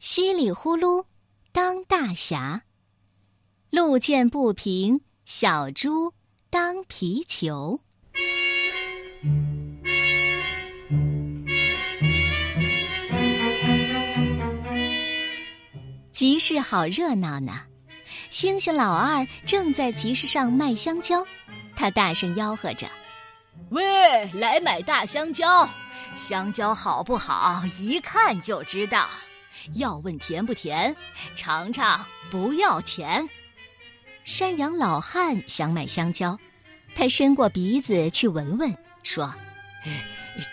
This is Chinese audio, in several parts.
稀里呼噜当大侠，路见不平，小猪当皮球。集市好热闹呢，星星老二正在集市上卖香蕉，他大声吆喝着：“喂，来买大香蕉！香蕉好不好，一看就知道。要问甜不甜，尝尝不要钱。”山羊老汉想买香蕉，他伸过鼻子去闻闻，说：“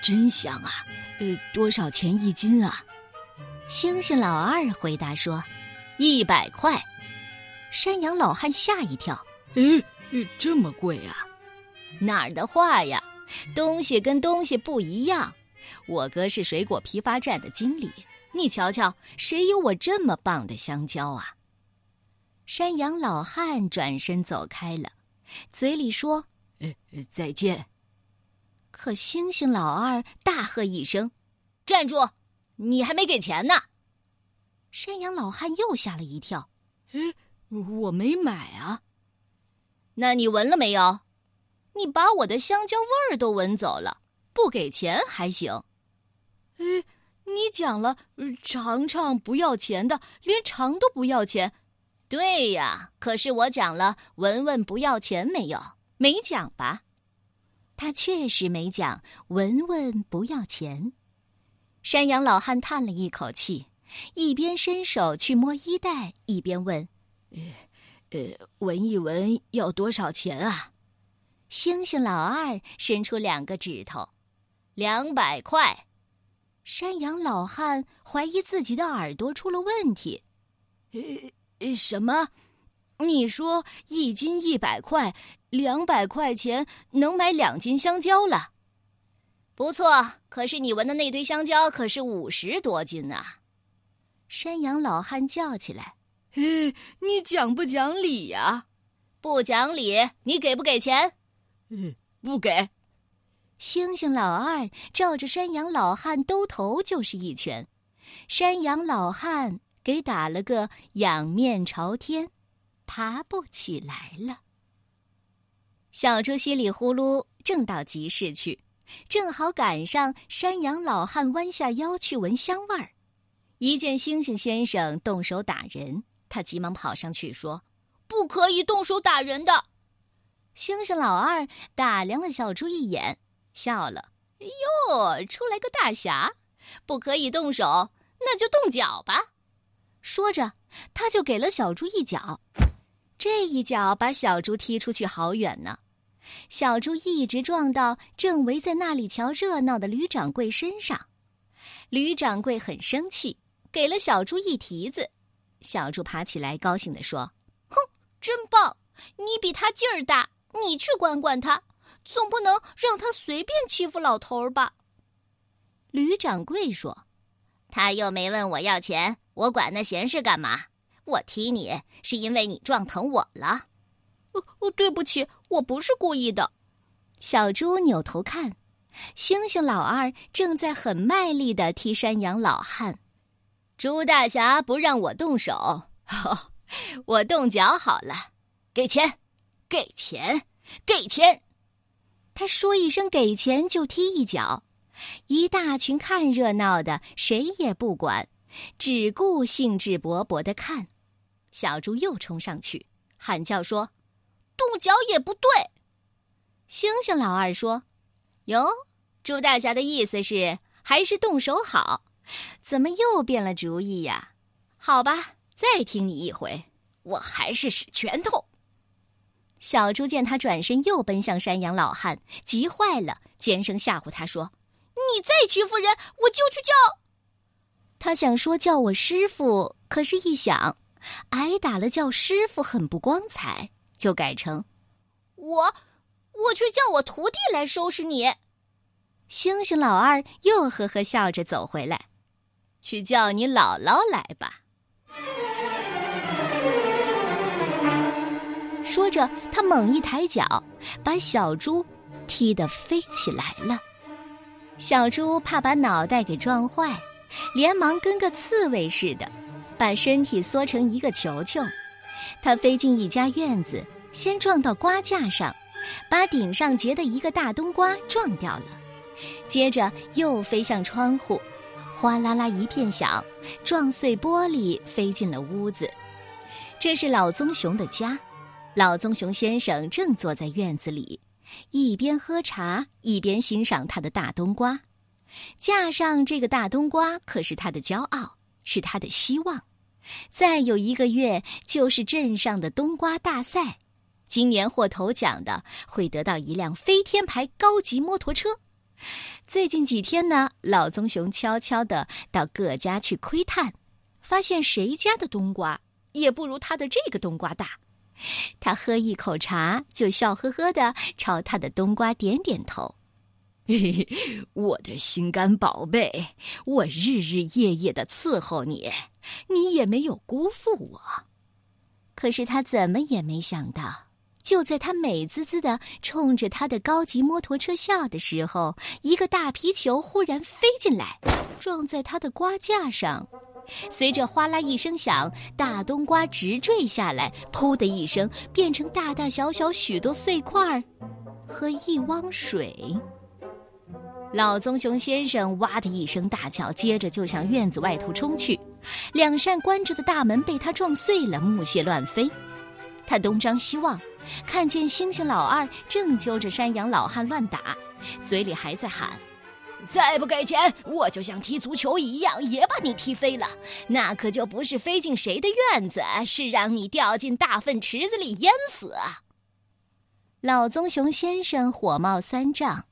真香啊！呃，多少钱一斤啊？”星星老二回答说。一百块，山羊老汉吓一跳。哎，这么贵啊？哪儿的话呀？东西跟东西不一样。我哥是水果批发站的经理，你瞧瞧，谁有我这么棒的香蕉啊？山羊老汉转身走开了，嘴里说：“呃，再见。”可星星老二大喝一声：“站住！你还没给钱呢！”山羊老汉又吓了一跳，“哎，我没买啊。”“那你闻了没有？你把我的香蕉味儿都闻走了，不给钱还行。”“哎，你讲了尝尝不要钱的，连尝都不要钱。”“对呀，可是我讲了闻闻不要钱没有？没讲吧？”他确实没讲闻闻不要钱。山羊老汉叹了一口气。一边伸手去摸衣袋，一边问：“呃，呃，闻一闻要多少钱啊？”星星老二伸出两个指头：“两百块。”山羊老汉怀疑自己的耳朵出了问题：“呃，什么？你说一斤一百块，两百块钱能买两斤香蕉了？不错，可是你闻的那堆香蕉可是五十多斤呢。”山羊老汉叫起来：“嘿，你讲不讲理呀？不讲理！你给不给钱？”“嗯，不给。”星星老二照着山羊老汉兜头就是一拳，山羊老汉给打了个仰面朝天，爬不起来了。小猪稀里呼噜正到集市去，正好赶上山羊老汉弯下腰去闻香味儿。一见星星先生动手打人，他急忙跑上去说：“不可以动手打人的。”星星老二打量了小猪一眼，笑了：“哎哟，出来个大侠！不可以动手，那就动脚吧。”说着，他就给了小猪一脚。这一脚把小猪踢出去好远呢。小猪一直撞到正围在那里瞧热闹的吕掌柜身上。吕掌柜很生气。给了小猪一蹄子，小猪爬起来，高兴地说：“哼，真棒！你比他劲儿大，你去管管他，总不能让他随便欺负老头儿吧？”吕掌柜说：“他又没问我要钱，我管那闲事干嘛？我踢你是因为你撞疼我了。”“哦哦，对不起，我不是故意的。”小猪扭头看，猩猩老二正在很卖力的踢山羊老汉。猪大侠不让我动手，我动脚好了。给钱，给钱，给钱！他说一声“给钱”，就踢一脚。一大群看热闹的谁也不管，只顾兴致勃勃的看。小猪又冲上去喊叫说：“动脚也不对。”星星老二说：“哟，猪大侠的意思是还是动手好。”怎么又变了主意呀？好吧，再听你一回，我还是使拳头。小猪见他转身又奔向山羊老汉，急坏了，尖声吓唬他说：“你再欺负人，我就去叫。”他想说叫我师傅，可是一想，挨打了叫师傅很不光彩，就改成：“我，我去叫我徒弟来收拾你。”星星老二又呵呵笑着走回来。去叫你姥姥来吧。说着，他猛一抬脚，把小猪踢得飞起来了。小猪怕把脑袋给撞坏，连忙跟个刺猬似的，把身体缩成一个球球。它飞进一家院子，先撞到瓜架上，把顶上结的一个大冬瓜撞掉了。接着又飞向窗户，哗啦啦一片响，撞碎玻璃，飞进了屋子。这是老棕熊的家，老棕熊先生正坐在院子里，一边喝茶一边欣赏他的大冬瓜。架上这个大冬瓜可是他的骄傲，是他的希望。再有一个月就是镇上的冬瓜大赛，今年获头奖的会得到一辆飞天牌高级摩托车。最近几天呢，老棕熊悄悄地到各家去窥探，发现谁家的冬瓜也不如他的这个冬瓜大。他喝一口茶，就笑呵呵地朝他的冬瓜点点头。我的心肝宝贝，我日日夜夜的伺候你，你也没有辜负我。可是他怎么也没想到。就在他美滋滋的冲着他的高级摩托车笑的时候，一个大皮球忽然飞进来，撞在他的瓜架上，随着哗啦一声响，大冬瓜直坠下来，噗的一声变成大大小小许多碎块儿和一汪水。老棕熊先生哇的一声大叫，接着就向院子外头冲去，两扇关着的大门被他撞碎了，木屑乱飞。他东张西望。看见猩猩老二正揪着山羊老汉乱打，嘴里还在喊：“再不给钱，我就像踢足球一样，也把你踢飞了。那可就不是飞进谁的院子，是让你掉进大粪池子里淹死。”老棕熊先生火冒三丈，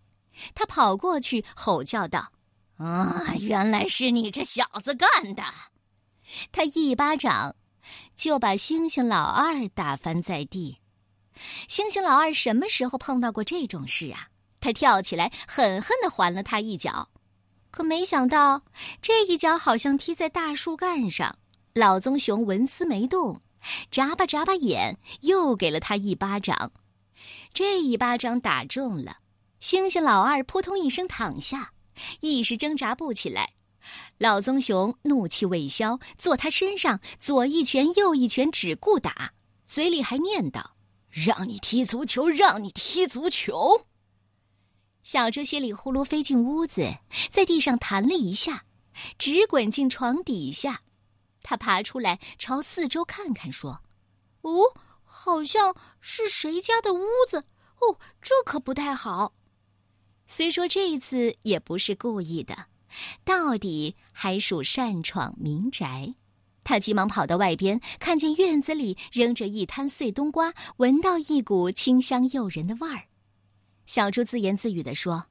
他跑过去吼叫道：“啊，原来是你这小子干的！”他一巴掌就把猩猩老二打翻在地。猩猩老二什么时候碰到过这种事啊？他跳起来，狠狠地还了他一脚，可没想到这一脚好像踢在大树干上。老棕熊纹丝没动，眨巴眨巴眼，又给了他一巴掌。这一巴掌打中了，猩猩老二扑通一声躺下，一时挣扎不起来。老棕熊怒气未消，坐他身上左一拳右一拳，只顾打，嘴里还念叨。让你踢足球，让你踢足球。小猪稀里呼噜飞进屋子，在地上弹了一下，直滚进床底下。他爬出来，朝四周看看，说：“哦，好像是谁家的屋子？哦，这可不太好。虽说这一次也不是故意的，到底还属擅闯民宅。”他急忙跑到外边，看见院子里扔着一摊碎冬瓜，闻到一股清香诱人的味儿。小猪自言自语地说：“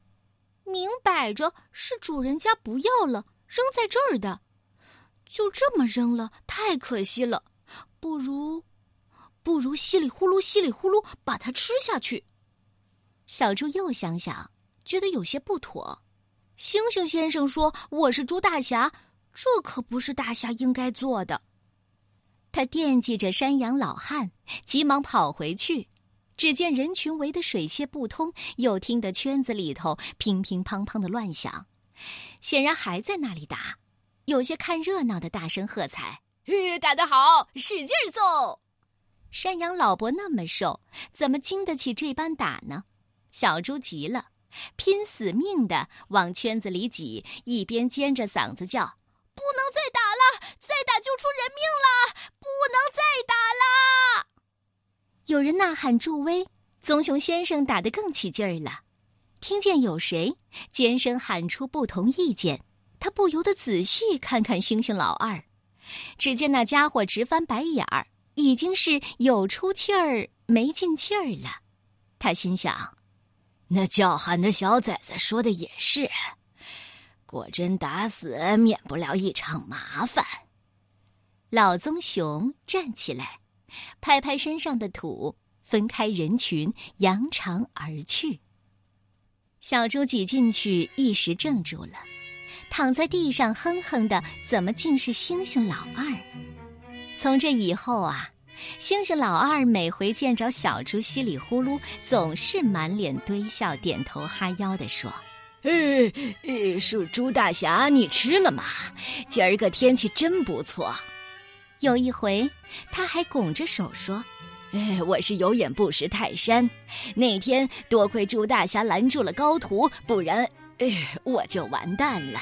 明摆着是主人家不要了，扔在这儿的，就这么扔了，太可惜了。不如，不如稀里呼噜，稀里呼噜把它吃下去。”小猪又想想，觉得有些不妥。星星先生说：“我是猪大侠。”这可不是大侠应该做的。他惦记着山羊老汉，急忙跑回去。只见人群围得水泄不通，又听得圈子里头乒乒乓乓的乱响，显然还在那里打。有些看热闹的大声喝彩：“打得好，使劲揍！”山羊老伯那么瘦，怎么经得起这般打呢？小猪急了，拼死命的往圈子里挤，一边尖着嗓子叫。不能再打了，再打就出人命了！不能再打了！有人呐喊助威，棕熊先生打得更起劲儿了。听见有谁尖声喊出不同意见，他不由得仔细看看猩猩老二。只见那家伙直翻白眼儿，已经是有出气儿没进气儿了。他心想：那叫喊的小崽子说的也是。果真打死免不了一场麻烦。老棕熊站起来，拍拍身上的土，分开人群，扬长而去。小猪挤进去，一时怔住了，躺在地上哼哼的，怎么竟是猩猩老二？从这以后啊，猩猩老二每回见着小猪稀里呼噜，总是满脸堆笑，点头哈腰的说。呃，属猪大侠，你吃了吗？今儿个天气真不错。有一回，他还拱着手说：“哎，我是有眼不识泰山。那天多亏猪大侠拦住了高徒，不然，哎，我就完蛋了。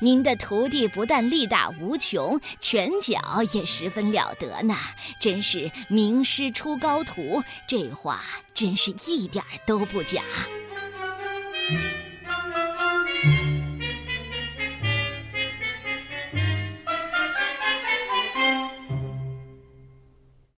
您的徒弟不但力大无穷，拳脚也十分了得呢，真是名师出高徒。这话真是一点都不假。”